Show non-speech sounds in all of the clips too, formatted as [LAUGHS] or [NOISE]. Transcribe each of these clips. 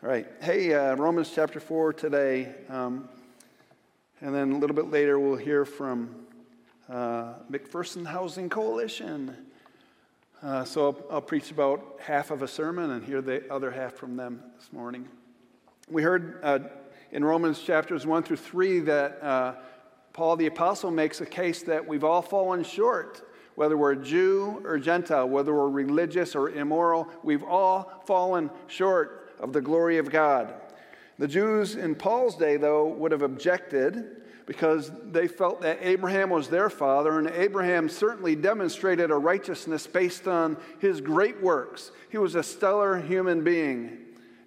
All right. Hey, uh, Romans chapter 4 today. Um, and then a little bit later, we'll hear from uh, McPherson Housing Coalition. Uh, so I'll, I'll, preach about half of a sermon and hear the other half from them this morning. We heard uh, in Romans chapters 1 through 3 that uh, Paul the Apostle makes a case that we've all fallen short whether we're Jew or Gentile, whether we're religious or immoral, we've all fallen short of the glory of God. The Jews in Paul's day, though, would have objected because they felt that Abraham was their father, and Abraham certainly demonstrated a righteousness based on his great works. He was a stellar human being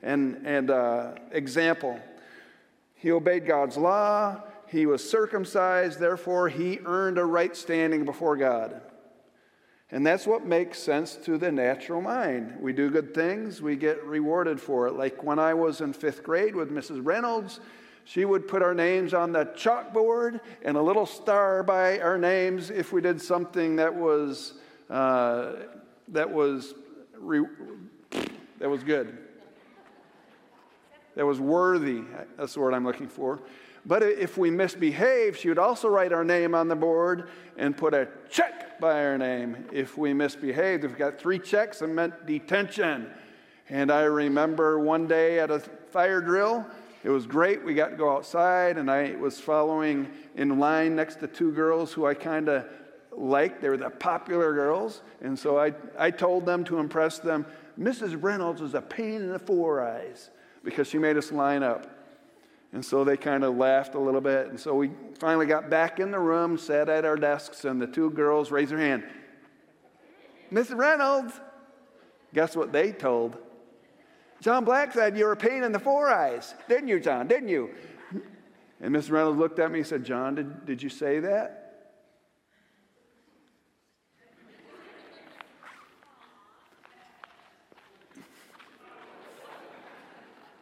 and, and uh, example. He obeyed God's law, he was circumcised, therefore, he earned a right standing before God. And that's what makes sense to the natural mind. We do good things, we get rewarded for it. Like when I was in fifth grade with Mrs. Reynolds, she would put our names on the chalkboard and a little star by our names if we did something that was uh, that was re- that was good, that was worthy. That's the word I'm looking for. But if we misbehave, she would also write our name on the board and put a check by our name if we misbehaved. If we got three checks, it meant detention. And I remember one day at a fire drill, it was great. We got to go outside, and I was following in line next to two girls who I kind of liked. They were the popular girls. And so I, I told them to impress them Mrs. Reynolds is a pain in the four eyes because she made us line up. And so they kind of laughed a little bit. And so we finally got back in the room, sat at our desks, and the two girls raised their hand. Miss Reynolds. Guess what they told? John Black said you were a pain in the four eyes. Didn't you, John? Didn't you? And Miss Reynolds looked at me and said, John, did, did you say that?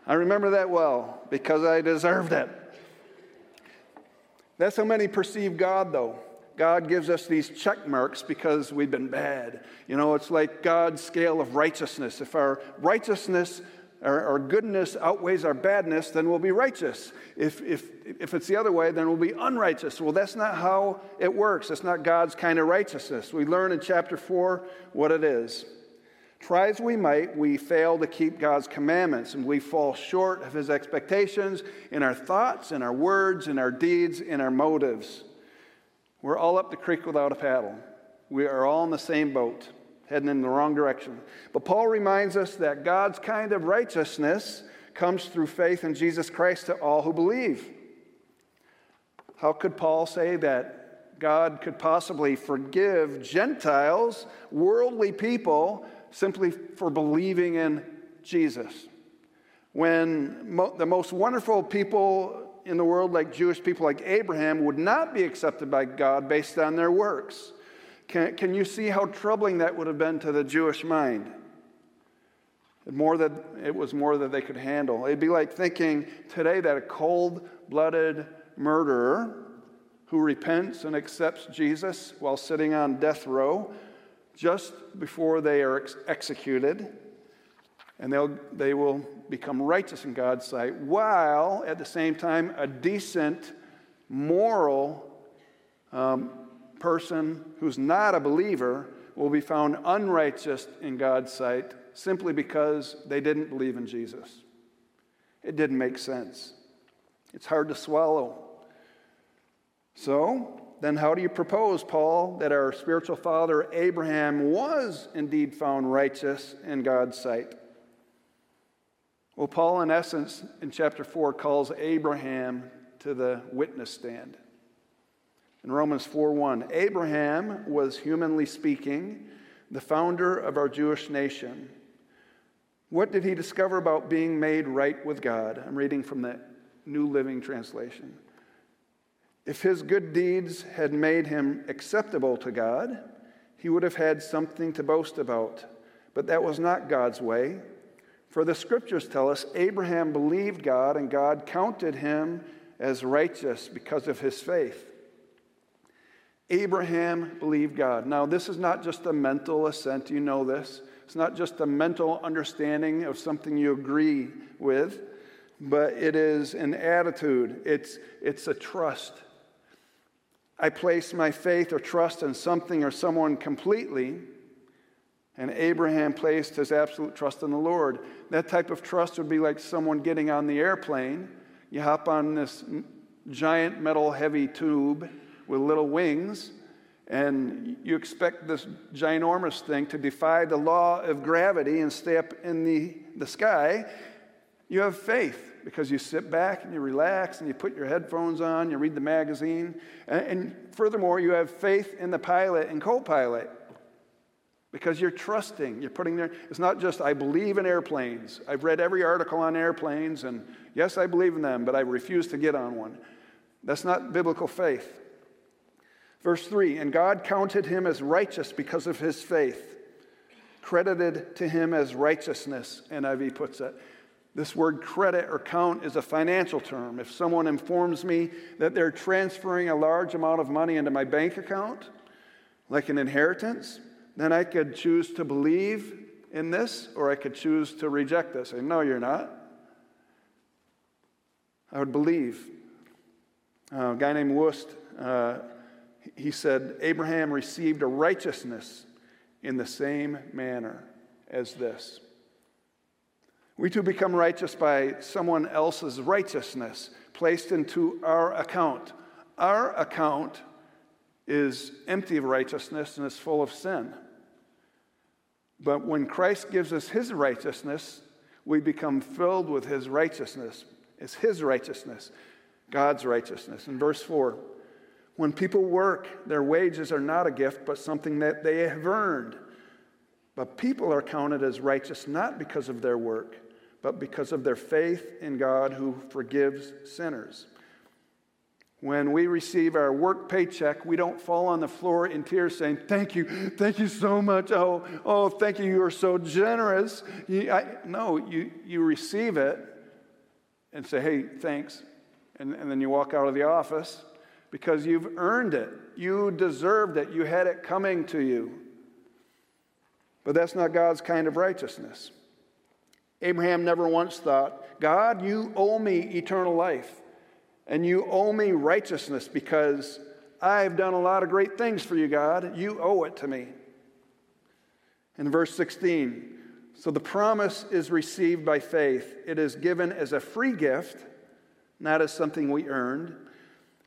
I remember that well because I deserved it. That's how many perceive God, though. God gives us these check marks because we've been bad. You know, it's like God's scale of righteousness. If our righteousness or our goodness outweighs our badness, then we'll be righteous. If, if, if it's the other way, then we'll be unrighteous. Well, that's not how it works. That's not God's kind of righteousness. We learn in chapter 4 what it is. Try as we might, we fail to keep God's commandments and we fall short of His expectations in our thoughts, in our words, in our deeds, in our motives. We're all up the creek without a paddle. We are all in the same boat, heading in the wrong direction. But Paul reminds us that God's kind of righteousness comes through faith in Jesus Christ to all who believe. How could Paul say that God could possibly forgive Gentiles, worldly people, simply for believing in Jesus. When mo- the most wonderful people in the world, like Jewish people like Abraham, would not be accepted by God based on their works. Can, can you see how troubling that would have been to the Jewish mind? More that it was more that they could handle. It'd be like thinking today that a cold blooded murderer who repents and accepts Jesus while sitting on death row just before they are ex- executed, and they'll, they will become righteous in God's sight, while at the same time, a decent, moral um, person who's not a believer will be found unrighteous in God's sight simply because they didn't believe in Jesus. It didn't make sense. It's hard to swallow. So, then how do you propose, Paul, that our spiritual father Abraham was indeed found righteous in God's sight? Well, Paul, in essence, in chapter 4, calls Abraham to the witness stand. In Romans 4:1, Abraham was humanly speaking the founder of our Jewish nation. What did he discover about being made right with God? I'm reading from the New Living Translation. If his good deeds had made him acceptable to God, he would have had something to boast about. But that was not God's way. For the scriptures tell us Abraham believed God, and God counted him as righteous because of his faith. Abraham believed God. Now, this is not just a mental assent, you know this. It's not just a mental understanding of something you agree with, but it is an attitude, it's, it's a trust. I place my faith or trust in something or someone completely, and Abraham placed his absolute trust in the Lord. That type of trust would be like someone getting on the airplane. You hop on this giant metal heavy tube with little wings, and you expect this ginormous thing to defy the law of gravity and stay up in the, the sky. You have faith because you sit back and you relax and you put your headphones on, you read the magazine, and, and furthermore, you have faith in the pilot and co pilot because you're trusting. You're putting there, it's not just, I believe in airplanes. I've read every article on airplanes, and yes, I believe in them, but I refuse to get on one. That's not biblical faith. Verse 3 And God counted him as righteous because of his faith, credited to him as righteousness, NIV puts it. This word credit or count is a financial term. If someone informs me that they're transferring a large amount of money into my bank account, like an inheritance, then I could choose to believe in this or I could choose to reject this. And no, you're not. I would believe. Uh, a guy named Wuest, uh, he said, Abraham received a righteousness in the same manner as this. We too become righteous by someone else's righteousness placed into our account. Our account is empty of righteousness and is full of sin. But when Christ gives us his righteousness, we become filled with his righteousness. It's his righteousness, God's righteousness. In verse 4, when people work, their wages are not a gift, but something that they have earned. But people are counted as righteous not because of their work, but because of their faith in God who forgives sinners. When we receive our work paycheck, we don't fall on the floor in tears saying, Thank you, thank you so much. Oh, oh thank you, you are so generous. I, no, you, you receive it and say, Hey, thanks. And, and then you walk out of the office because you've earned it. You deserved it. You had it coming to you. But that's not God's kind of righteousness. Abraham never once thought, God, you owe me eternal life and you owe me righteousness because I've done a lot of great things for you, God. You owe it to me. In verse 16, so the promise is received by faith. It is given as a free gift, not as something we earned.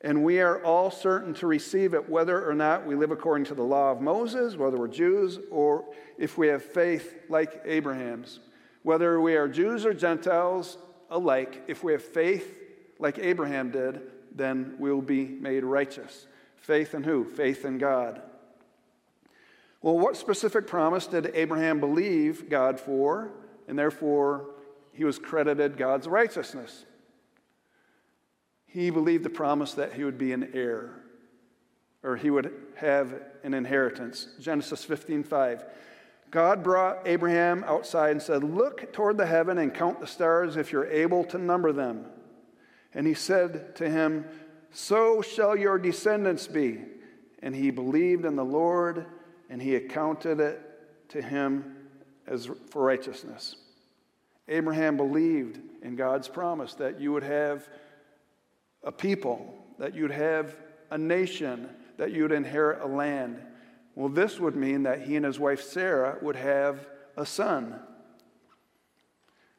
And we are all certain to receive it, whether or not we live according to the law of Moses, whether we're Jews, or if we have faith like Abraham's. Whether we are Jews or Gentiles alike, if we have faith like Abraham did, then we'll be made righteous. Faith in who? Faith in God. Well, what specific promise did Abraham believe God for, and therefore he was credited God's righteousness? He believed the promise that he would be an heir, or he would have an inheritance. Genesis 15 5. God brought Abraham outside and said, Look toward the heaven and count the stars if you're able to number them. And he said to him, So shall your descendants be. And he believed in the Lord, and he accounted it to him as for righteousness. Abraham believed in God's promise that you would have a people, that you'd have a nation, that you'd inherit a land. Well, this would mean that he and his wife Sarah would have a son.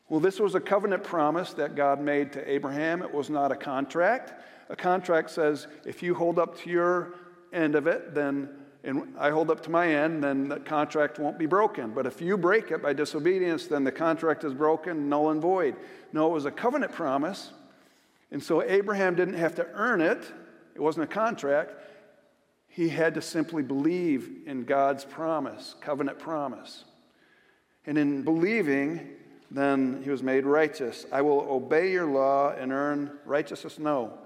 Well, this was a covenant promise that God made to Abraham. It was not a contract. A contract says if you hold up to your end of it, then and I hold up to my end, then the contract won't be broken. But if you break it by disobedience, then the contract is broken, null and void. No, it was a covenant promise. And so Abraham didn't have to earn it, it wasn't a contract. He had to simply believe in God's promise, covenant promise. And in believing, then he was made righteous. I will obey your law and earn righteousness? No.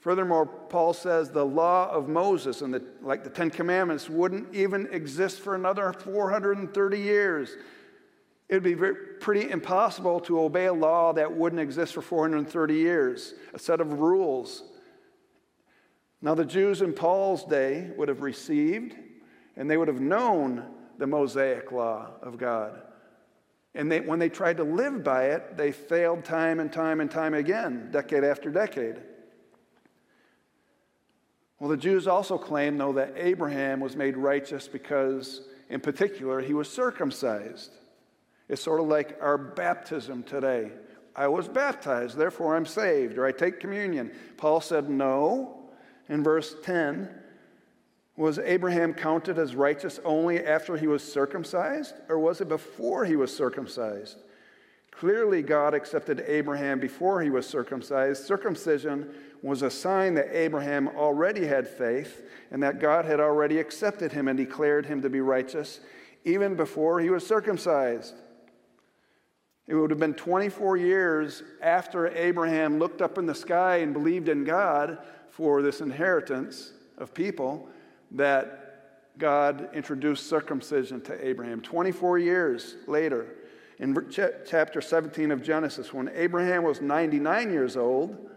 Furthermore, Paul says the law of Moses and the, like the Ten Commandments wouldn't even exist for another 430 years. It would be very, pretty impossible to obey a law that wouldn't exist for 430 years, a set of rules. Now, the Jews in Paul's day would have received and they would have known the Mosaic law of God. And they, when they tried to live by it, they failed time and time and time again, decade after decade. Well, the Jews also claim, though, that Abraham was made righteous because, in particular, he was circumcised. It's sort of like our baptism today. I was baptized, therefore I'm saved, or I take communion. Paul said no in verse 10. Was Abraham counted as righteous only after he was circumcised, or was it before he was circumcised? Clearly, God accepted Abraham before he was circumcised. Circumcision was a sign that Abraham already had faith and that God had already accepted him and declared him to be righteous even before he was circumcised. It would have been 24 years after Abraham looked up in the sky and believed in God for this inheritance of people that God introduced circumcision to Abraham. 24 years later, in chapter 17 of Genesis, when Abraham was 99 years old,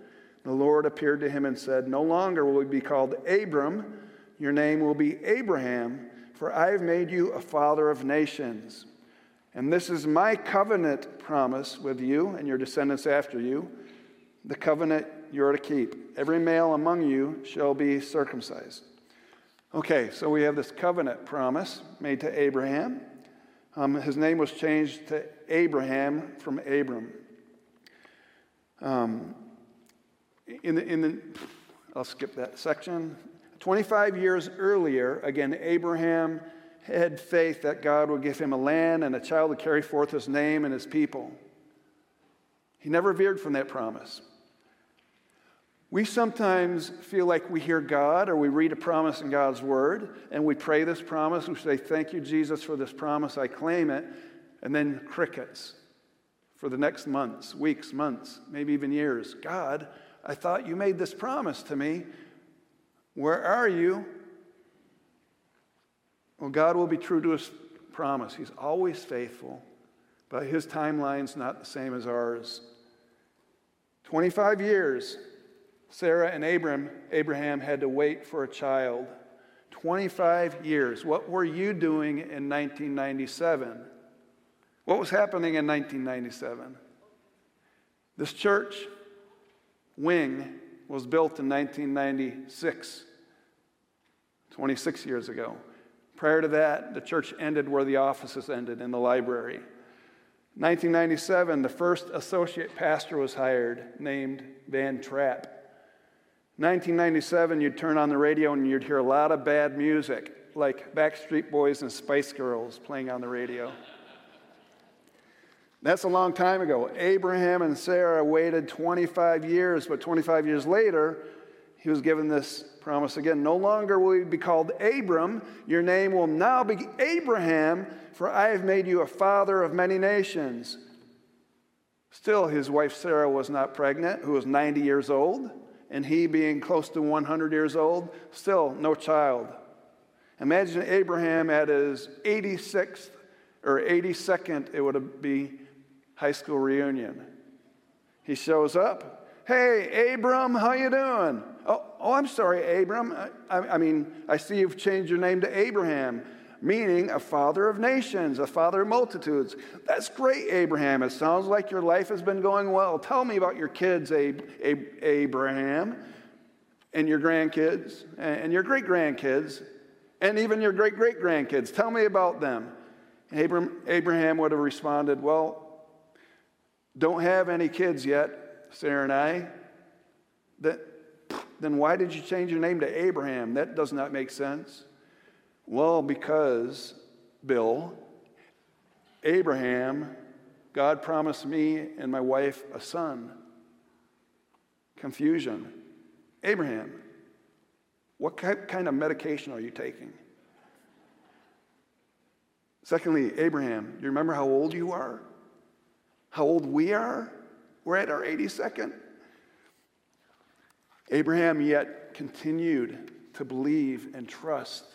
the Lord appeared to him and said, No longer will you be called Abram, your name will be Abraham, for I have made you a father of nations. And this is my covenant promise with you and your descendants after you, the covenant you are to keep. Every male among you shall be circumcised. Okay, so we have this covenant promise made to Abraham. Um, his name was changed to Abraham from Abram. Um, in the, in the, I'll skip that section. 25 years earlier, again, Abraham had faith that God would give him a land and a child to carry forth his name and his people. He never veered from that promise. We sometimes feel like we hear God or we read a promise in God's word and we pray this promise. We say, Thank you, Jesus, for this promise. I claim it. And then crickets for the next months, weeks, months, maybe even years. God, I thought you made this promise to me. Where are you? Well, God will be true to his promise. He's always faithful, but his timeline's not the same as ours. 25 years, Sarah and Abram, Abraham had to wait for a child. 25 years. What were you doing in 1997? What was happening in 1997? This church wing was built in 1996, 26 years ago. Prior to that, the church ended where the offices ended in the library. 1997, the first associate pastor was hired named Van Trapp. 1997, you'd turn on the radio and you'd hear a lot of bad music, like Backstreet Boys and Spice Girls playing on the radio. That's a long time ago. Abraham and Sarah waited 25 years, but 25 years later, he was given this promise again. No longer will you be called Abram, your name will now be Abraham, for I have made you a father of many nations. Still, his wife Sarah was not pregnant, who was 90 years old, and he being close to 100 years old, still no child. Imagine Abraham at his 86th or 82nd, it would be high school reunion. He shows up. Hey, Abram, how you doing? Oh, oh I'm sorry, Abram. I, I mean, I see you've changed your name to Abraham, meaning a father of nations, a father of multitudes. That's great, Abraham. It sounds like your life has been going well. Tell me about your kids, Ab- Ab- Abraham, and your grandkids, and your great grandkids, and even your great great grandkids. Tell me about them. Abram, Abraham would have responded, Well, don't have any kids yet, Sarah and I. That then why did you change your name to Abraham? That does not make sense. Well, because, Bill, Abraham, God promised me and my wife a son. Confusion. Abraham, what kind of medication are you taking? Secondly, Abraham, you remember how old you are? How old we are? We're at our 82nd. Abraham yet continued to believe and trust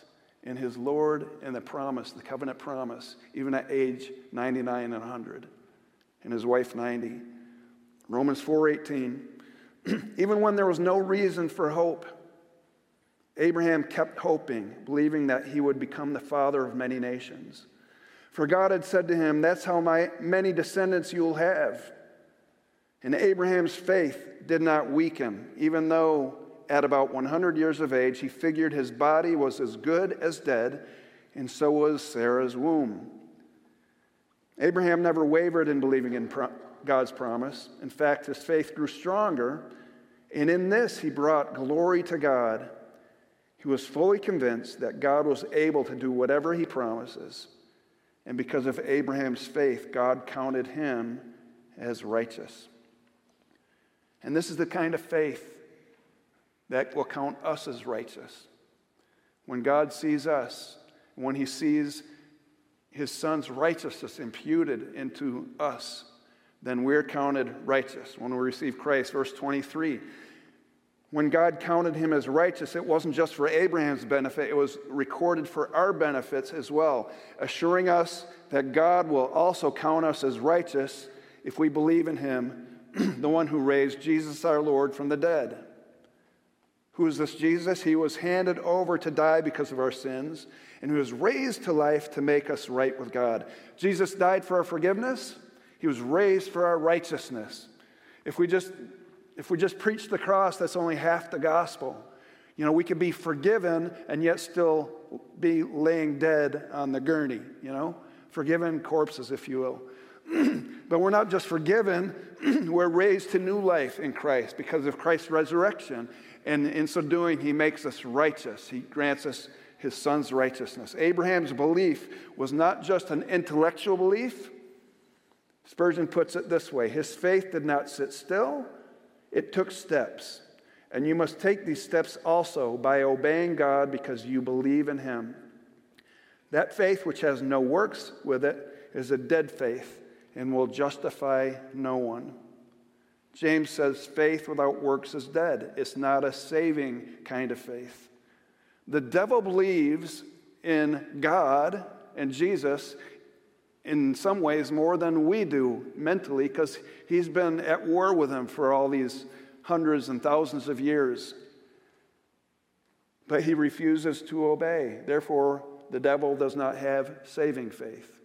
in his Lord and the promise, the covenant promise, even at age 99 and 100, and his wife 90. Romans 4:18. [CLEARS THROAT] even when there was no reason for hope, Abraham kept hoping, believing that he would become the father of many nations. For God had said to him, That's how my, many descendants you'll have. And Abraham's faith did not weaken, even though at about 100 years of age he figured his body was as good as dead, and so was Sarah's womb. Abraham never wavered in believing in pro- God's promise. In fact, his faith grew stronger, and in this he brought glory to God. He was fully convinced that God was able to do whatever he promises. And because of Abraham's faith, God counted him as righteous. And this is the kind of faith that will count us as righteous. When God sees us, when he sees his son's righteousness imputed into us, then we're counted righteous when we receive Christ. Verse 23 when God counted him as righteous, it wasn't just for Abraham's benefit, it was recorded for our benefits as well, assuring us that God will also count us as righteous if we believe in him, [CLEARS THROAT] the one who raised Jesus our Lord from the dead. Who is this Jesus? He was handed over to die because of our sins, and he was raised to life to make us right with God. Jesus died for our forgiveness, he was raised for our righteousness. If we just if we just preach the cross, that's only half the gospel. You know, we could be forgiven and yet still be laying dead on the gurney, you know, forgiven corpses, if you will. [CLEARS THROAT] but we're not just forgiven, [CLEARS THROAT] we're raised to new life in Christ because of Christ's resurrection. And in so doing, he makes us righteous. He grants us his son's righteousness. Abraham's belief was not just an intellectual belief. Spurgeon puts it this way his faith did not sit still, it took steps. And you must take these steps also by obeying God because you believe in Him. That faith which has no works with it is a dead faith and will justify no one. James says faith without works is dead. It's not a saving kind of faith. The devil believes in God and Jesus in some ways more than we do mentally because he's been at war with him for all these hundreds and thousands of years. But he refuses to obey. Therefore, the devil does not have saving faith.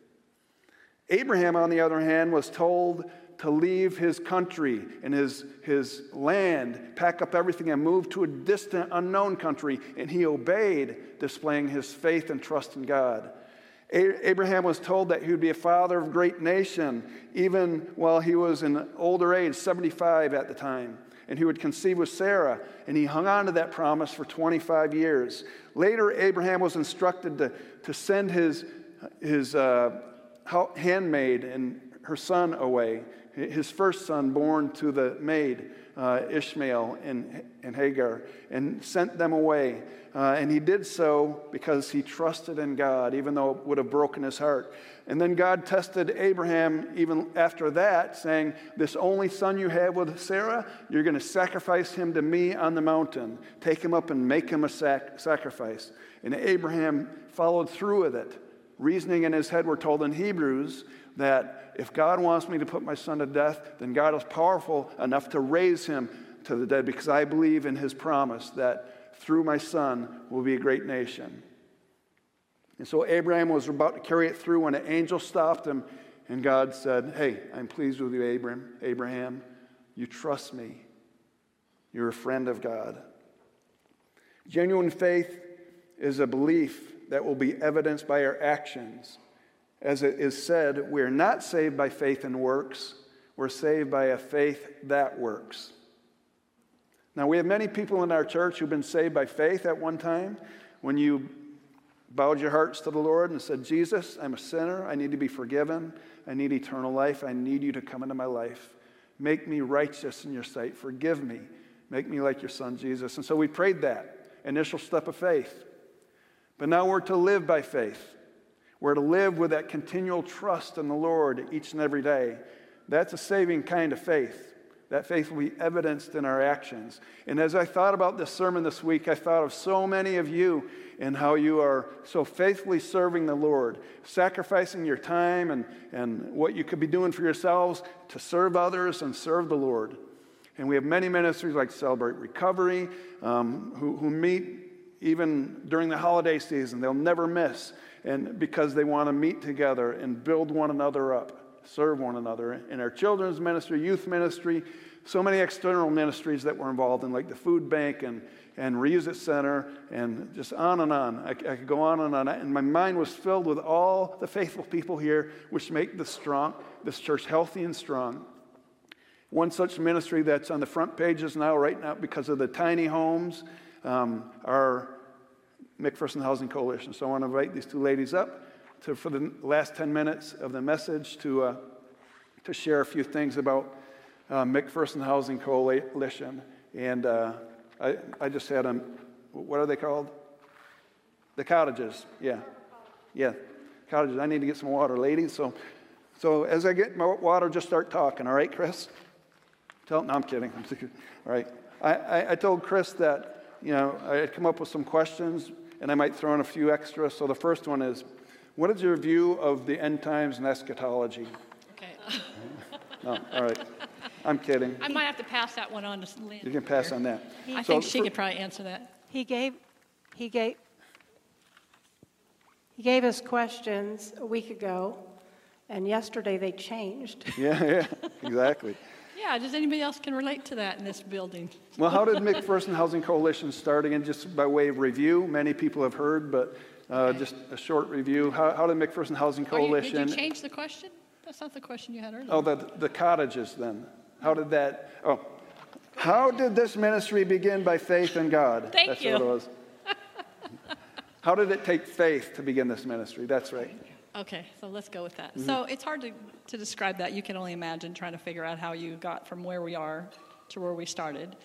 Abraham, on the other hand, was told to leave his country and his, his land, pack up everything, and move to a distant, unknown country. And he obeyed, displaying his faith and trust in God. Abraham was told that he would be a father of great nation, even while he was in older age, 75 at the time. And he would conceive with Sarah, and he hung on to that promise for 25 years. Later, Abraham was instructed to, to send his, his uh, handmaid and her son away, his first son born to the maid, uh, Ishmael and, and Hagar, and sent them away. Uh, and he did so because he trusted in God, even though it would have broken his heart. And then God tested Abraham even after that, saying, This only son you have with Sarah, you're going to sacrifice him to me on the mountain. Take him up and make him a sac- sacrifice. And Abraham followed through with it. Reasoning in his head, we're told in Hebrews, that if God wants me to put my son to death, then God is powerful enough to raise him to the dead because I believe in his promise that through my son will be a great nation. And so Abraham was about to carry it through when an angel stopped him, and God said, Hey, I'm pleased with you, Abraham. Abraham, you trust me. You're a friend of God. Genuine faith is a belief that will be evidenced by our actions. As it is said, we're not saved by faith and works, we're saved by a faith that works. Now, we have many people in our church who've been saved by faith at one time. When you bowed your hearts to the Lord and said, Jesus, I'm a sinner. I need to be forgiven. I need eternal life. I need you to come into my life. Make me righteous in your sight. Forgive me. Make me like your son, Jesus. And so we prayed that initial step of faith. But now we're to live by faith. We're to live with that continual trust in the Lord each and every day. That's a saving kind of faith. That faith will be evidenced in our actions. And as I thought about this sermon this week, I thought of so many of you and how you are so faithfully serving the Lord, sacrificing your time and, and what you could be doing for yourselves to serve others and serve the Lord. And we have many ministries like Celebrate Recovery um, who, who meet even during the holiday season, they'll never miss, and because they want to meet together and build one another up, serve one another in our children's ministry, youth ministry, so many external ministries that we're involved in, like the food bank and, and Reuse It Center, and just on and on. I, I, could go on and on. And my mind was filled with all the faithful people here, which make this, strong, this church healthy and strong. One such ministry that's on the front pages now, right now, because of the tiny homes, um, are McPherson Housing Coalition. So I want to invite these two ladies up to, for the last 10 minutes of the message to, uh, to share a few things about uh, McPherson Housing Coalition. And uh, I, I just had them, what are they called? The cottages, yeah. Yeah, cottages. I need to get some water, ladies. So, so as I get my water, just start talking, all right, Chris? Tell, no, I'm kidding. [LAUGHS] All right. I, I, I told Chris that, you know, I'd come up with some questions and I might throw in a few extras. So the first one is, what is your view of the end times and eschatology? Okay. [LAUGHS] no, all right. I'm kidding. I might have to pass that one on to Lynn. You can pass on that. I So think she for- could probably answer that. He gave, he gave, he gave us questions a week ago, and yesterday they changed. [LAUGHS] Yeah, yeah, exactly. Yeah, does anybody else can relate to that in this building? [LAUGHS] Well, how did McPherson Housing Coalition start again? Just by way of review, many people have heard, but uh, just a short review. How, how did McPherson Housing Are you- Coalition? Did you change the question? That's not the question you had earlier. Oh, the, the cottages then. How did that? Oh, how did this ministry begin by faith in God? [LAUGHS] Thank That's you. what it was. [LAUGHS] how did it take faith to begin this ministry? That's right. Okay, so let's go with that. Mm-hmm. So it's hard to, to describe that. You can only imagine trying to figure out how you got from where we are to where we started.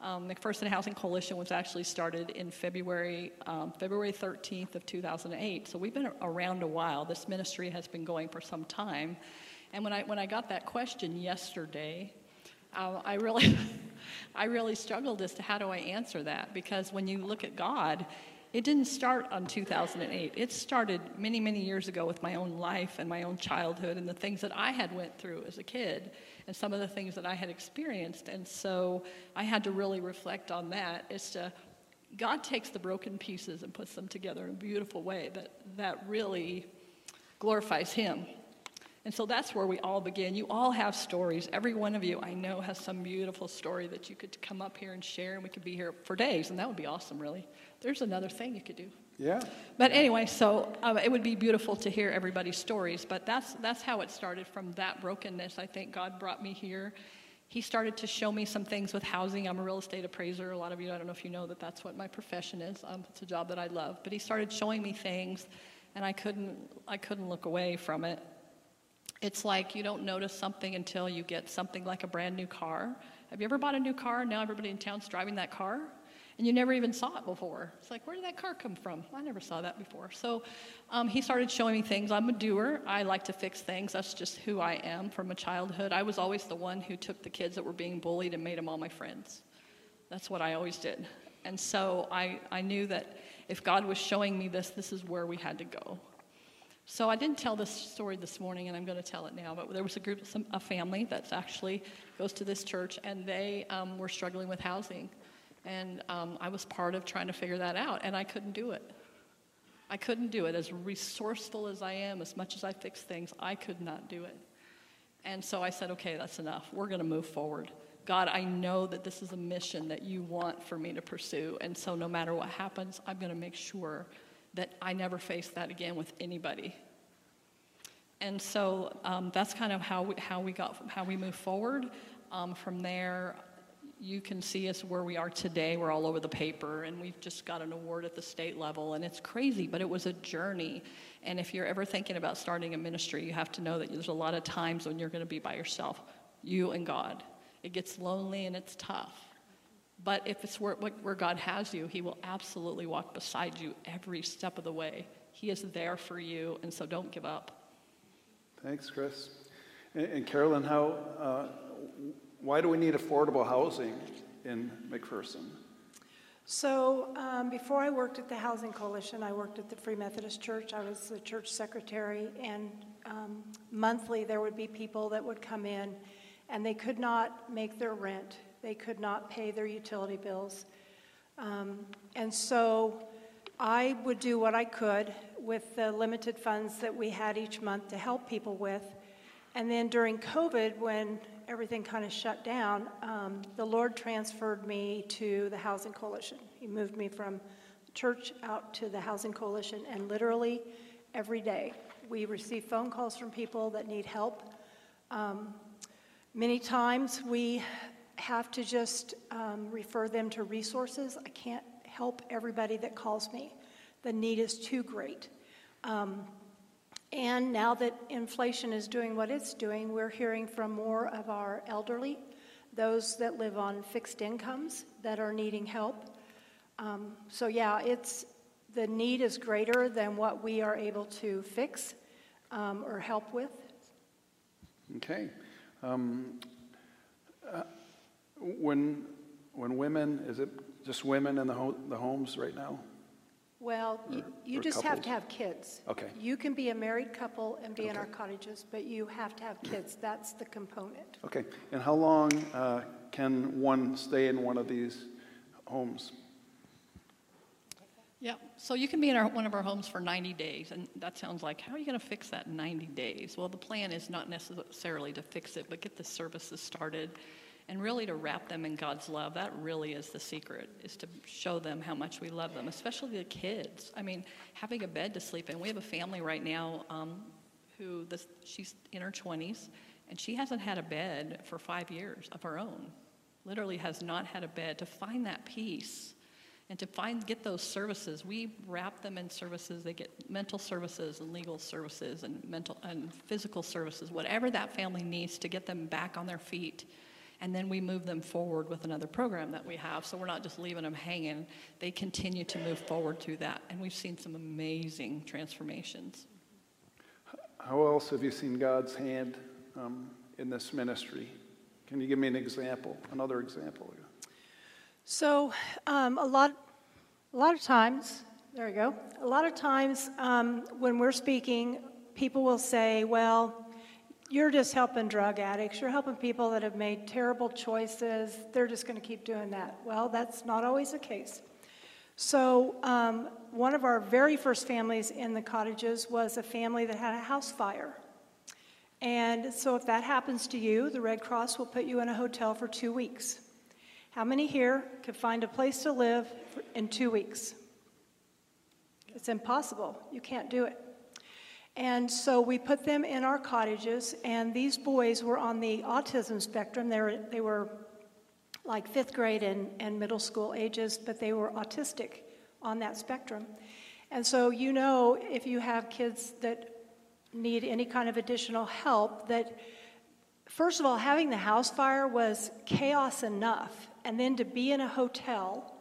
Um, McPherson Housing Coalition was actually started in February, um, February 13th of 2008. So we've been around a while. This ministry has been going for some time. And when I, when I got that question yesterday, uh, I really, [LAUGHS] I really struggled as to how do I answer that because when you look at God, it didn't start on 2008. It started many, many years ago with my own life and my own childhood and the things that I had went through as a kid and some of the things that I had experienced. And so I had to really reflect on that to God takes the broken pieces and puts them together in a beautiful way that, that really glorifies Him. And so that's where we all begin. You all have stories. Every one of you, I know, has some beautiful story that you could come up here and share, and we could be here for days, and that would be awesome, really. There's another thing you could do. Yeah. But anyway, so uh, it would be beautiful to hear everybody's stories. But that's that's how it started from that brokenness. I think God brought me here. He started to show me some things with housing. I'm a real estate appraiser. A lot of you, I don't know if you know that that's what my profession is. Um, it's a job that I love. But He started showing me things, and I couldn't I couldn't look away from it. It's like you don't notice something until you get something like a brand new car. Have you ever bought a new car now everybody in town's driving that car? And you never even saw it before. It's like, where did that car come from? I never saw that before. So um, he started showing me things. I'm a doer. I like to fix things. That's just who I am from a childhood. I was always the one who took the kids that were being bullied and made them all my friends. That's what I always did. And so I, I knew that if God was showing me this, this is where we had to go. So I didn't tell this story this morning, and I'm going to tell it now. But there was a group, some, a family that actually goes to this church, and they um, were struggling with housing, and um, I was part of trying to figure that out, and I couldn't do it. I couldn't do it. As resourceful as I am, as much as I fix things, I could not do it. And so I said, okay, that's enough. We're going to move forward. God, I know that this is a mission that you want for me to pursue. And so no matter what happens, I'm going to make sure that I never face that again with anybody. And so um, that's kind of how we, how we got how we move forward. Um, from there, you can see us where we are today. We're all over the paper, and we've just got an award at the state level, and it's crazy, but it was a journey. And if you're ever thinking about starting a ministry, you have to know that there's a lot of times when you're going to be by yourself, you and God. It gets lonely and it's tough. But if it's where, where God has you, He will absolutely walk beside you every step of the way. He is there for you, and so don't give up. Thanks, Chris. And, and Carolyn, how, uh, why do we need affordable housing in McPherson? So, um, before I worked at the Housing Coalition, I worked at the Free Methodist Church. I was the church secretary, and um, monthly there would be people that would come in, and they could not make their rent. They could not pay their utility bills. Um, and so I would do what I could with the limited funds that we had each month to help people with. And then during COVID, when everything kind of shut down, um, the Lord transferred me to the Housing Coalition. He moved me from church out to the Housing Coalition, and literally every day we receive phone calls from people that need help. Um, many times we have to just um, refer them to resources. I can't help everybody that calls me. The need is too great. Um, and now that inflation is doing what it's doing, we're hearing from more of our elderly, those that live on fixed incomes that are needing help. Um, so, yeah, it's the need is greater than what we are able to fix um, or help with. Okay. Um, uh, when, when women, is it just women in the, ho- the homes right now? Well, you, you or just have to have kids. Okay. You can be a married couple and be in our cottages, but you have to have kids. That's the component. Okay. And how long uh, can one stay in one of these homes? Yeah, so you can be in our, one of our homes for 90 days, and that sounds like, how are you going to fix that in 90 days? Well, the plan is not necessarily to fix it, but get the services started and really to wrap them in God's love. That really is the secret, is to show them how much we love them, especially the kids. I mean, having a bed to sleep in. We have a family right now um, who, this, she's in her 20s, and she hasn't had a bed for five years of her own. Literally has not had a bed. To find that peace and to find get those services we wrap them in services they get mental services and legal services and mental and physical services whatever that family needs to get them back on their feet and then we move them forward with another program that we have so we're not just leaving them hanging they continue to move forward through that and we've seen some amazing transformations How else have you seen God's hand um, in this ministry? Can you give me an example, another example? So, um, a lot, a lot of times, there you go. A lot of times, um, when we're speaking, people will say, "Well, you're just helping drug addicts. You're helping people that have made terrible choices. They're just going to keep doing that." Well, that's not always the case. So, um, one of our very first families in the cottages was a family that had a house fire. And so, if that happens to you, the Red Cross will put you in a hotel for two weeks. How many here could find a place to live in two weeks? It's impossible. You can't do it. And so we put them in our cottages, and these boys were on the autism spectrum. They were, they were like fifth grade and, and middle school ages, but they were autistic on that spectrum. And so, you know, if you have kids that need any kind of additional help, that first of all, having the house fire was chaos enough. And then to be in a hotel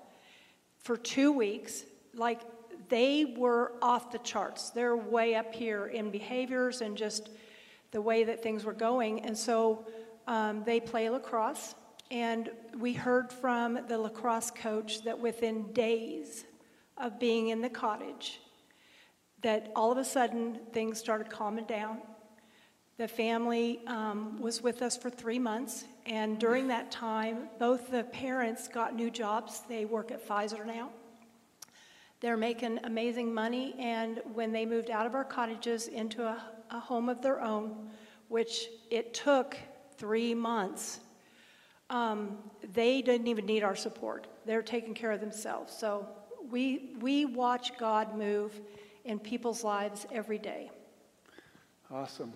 for two weeks, like they were off the charts. They're way up here in behaviors and just the way that things were going. And so um, they play lacrosse. And we heard from the lacrosse coach that within days of being in the cottage, that all of a sudden things started calming down. The family um, was with us for three months, and during that time, both the parents got new jobs. They work at Pfizer now. They're making amazing money, and when they moved out of our cottages into a, a home of their own, which it took three months, um, they didn't even need our support. They're taking care of themselves. So we, we watch God move in people's lives every day. Awesome.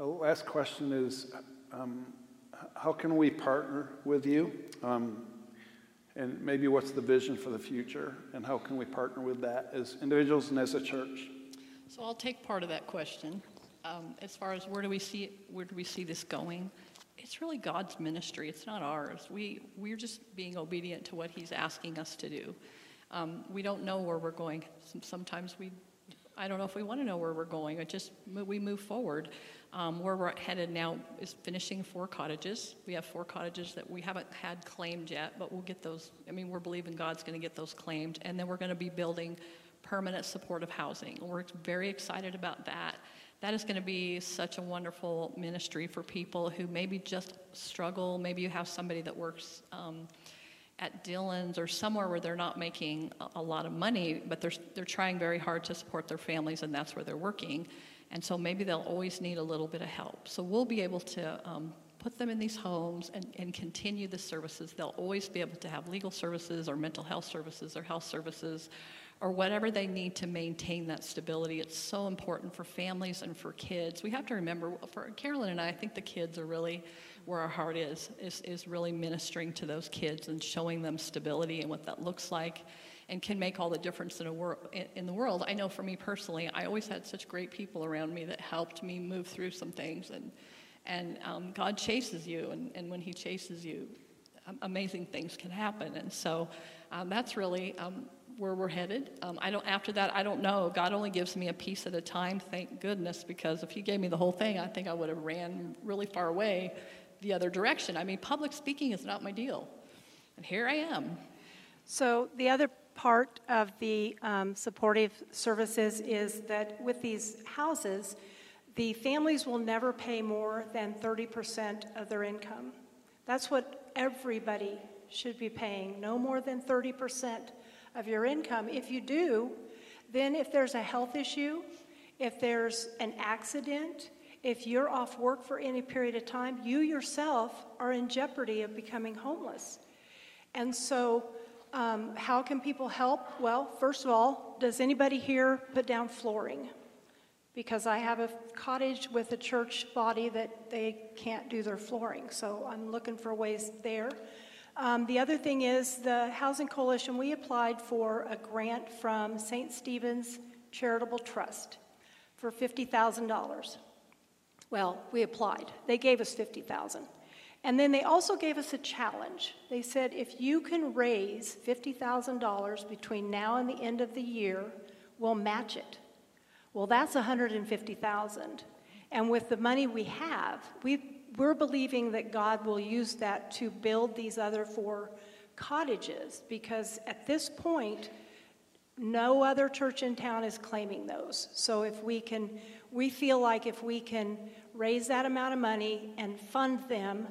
Last question is um, how can we partner with you? Um, and maybe what's the vision for the future? And how can we partner with that as individuals and as a church? So I'll take part of that question. Um, as far as where do we see where do we see this going? It's really God's ministry. It's not ours. We we're just being obedient to what He's asking us to do. Um, we don't know where we're going. Sometimes we, I don't know if we want to know where we're going. It just we move forward. Um, where we're headed now is finishing four cottages. We have four cottages that we haven't had claimed yet, but we'll get those. I mean, we're believing God's going to get those claimed, and then we're going to be building permanent supportive housing. We're very excited about that. That is going to be such a wonderful ministry for people who maybe just struggle. Maybe you have somebody that works um, at Dillon's or somewhere where they're not making a, lot of money, but they're, they're trying very hard to support their families, and that's where they're working. And so maybe they'll always need a little bit of help. So we'll be able to um, put them in these homes and, and continue the services. They'll always be able to have legal services or mental health services or health services or whatever they need to maintain that stability. It's so important for families and for kids. We have to remember, for Carolyn and I, I think the kids are really where our heart is, is, is really ministering to those kids and showing them stability and what that looks like and can make all the difference in, a wor- in the world. I know for me personally, I always had such great people around me that helped me move through some things. And, and um, God chases you, and, and when He chases you, amazing things can happen. And so um, that's really um, where we're headed. Um, I don't. After that, I don't know. God only gives me a piece at a time. Thank goodness, because if He gave me the whole thing, I think I would have ran really far away, the other direction. I mean, public speaking is not my deal, and here I am. So the other part of the um, supportive services is that with these houses, the families will never pay more than 30% of their income. That's what everybody should be paying, no more than 30% of your income. If you do, then if there's a health issue, if there's an accident, if you're off work for any period of time, you yourself are in jeopardy of becoming homeless. And so, um, how can people help? Well, first of all, does anybody here put down flooring? Because I have a cottage with a church body that they can't do their flooring, so I'm looking for ways there. Um, the other thing is the Housing Coalition, we applied for a grant from St. Stephen's Charitable Trust for $50,000. Well, we applied. They gave us 50,000. And then they also gave us a challenge. They said if you can raise $50,000 between now and the end of the year, we'll match it. Well, that's 150,000. And with the money we have, we we're believing that God will use that to build these other four cottages because at this point, no other church in town is claiming those. So if we can, we feel like if we can raise that amount of money and fund them,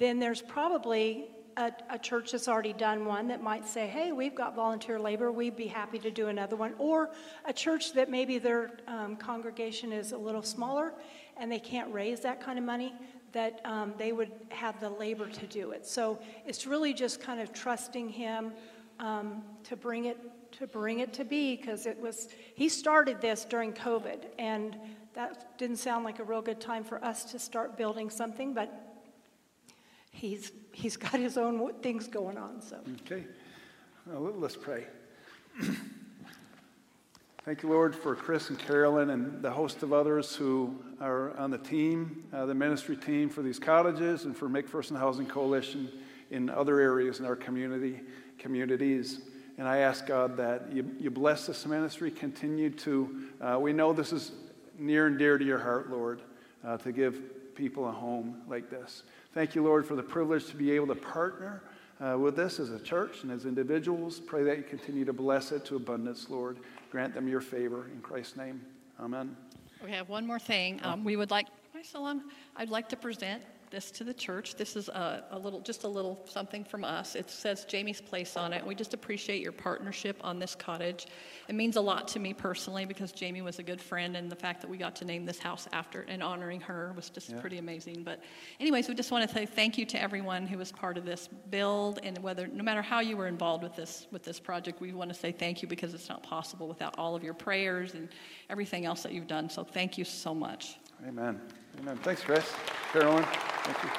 then there's probably a, a, church that's already done one that might say, hey, we've got volunteer labor, we'd be happy to do another one. Or a church that maybe their um, congregation is a little smaller and they can't raise that kind of money, that um, they would have the labor to do it. So it's really just kind of trusting him um, to bring it to bring it to be because it was he started this during COVID and that didn't sound like a real good time for us to start building something, but he's he's got his own things going on. So okay, well, let's pray. [CLEARS THROAT] Thank you, Lord, for Chris and Carolyn and the host of others who are on the team, uh, the ministry team for these cottages and for McPherson Housing Coalition in other areas in our community, communities. And I ask God that you, you bless this ministry, continue to, uh, we know this is near and dear to your heart, Lord, uh, to give people a home like this. Thank you, Lord, for the privilege to be able to partner uh, with this as a church and as individuals. Pray that you continue to bless it to abundance, Lord. Grant them your favor. In Christ's name, amen. We have one more thing. Um, we would like? I'd like to present this to the church. This is a, a, little, just a little something from us. It says Jamie's Place on it. We just appreciate your partnership on this cottage. It means a lot to me personally because Jamie was a good friend, and the fact that we got to name this house after and honoring her was just yeah. pretty amazing. But, anyways, we just want to say thank you to everyone who was part of this build, and whether no matter how you were involved with this with this project, we want to say thank you because it's not possible without all of your prayers and everything else that you've done. So, thank you so much. Amen. Amen. Thanks, Chris. Carolyn, thank you.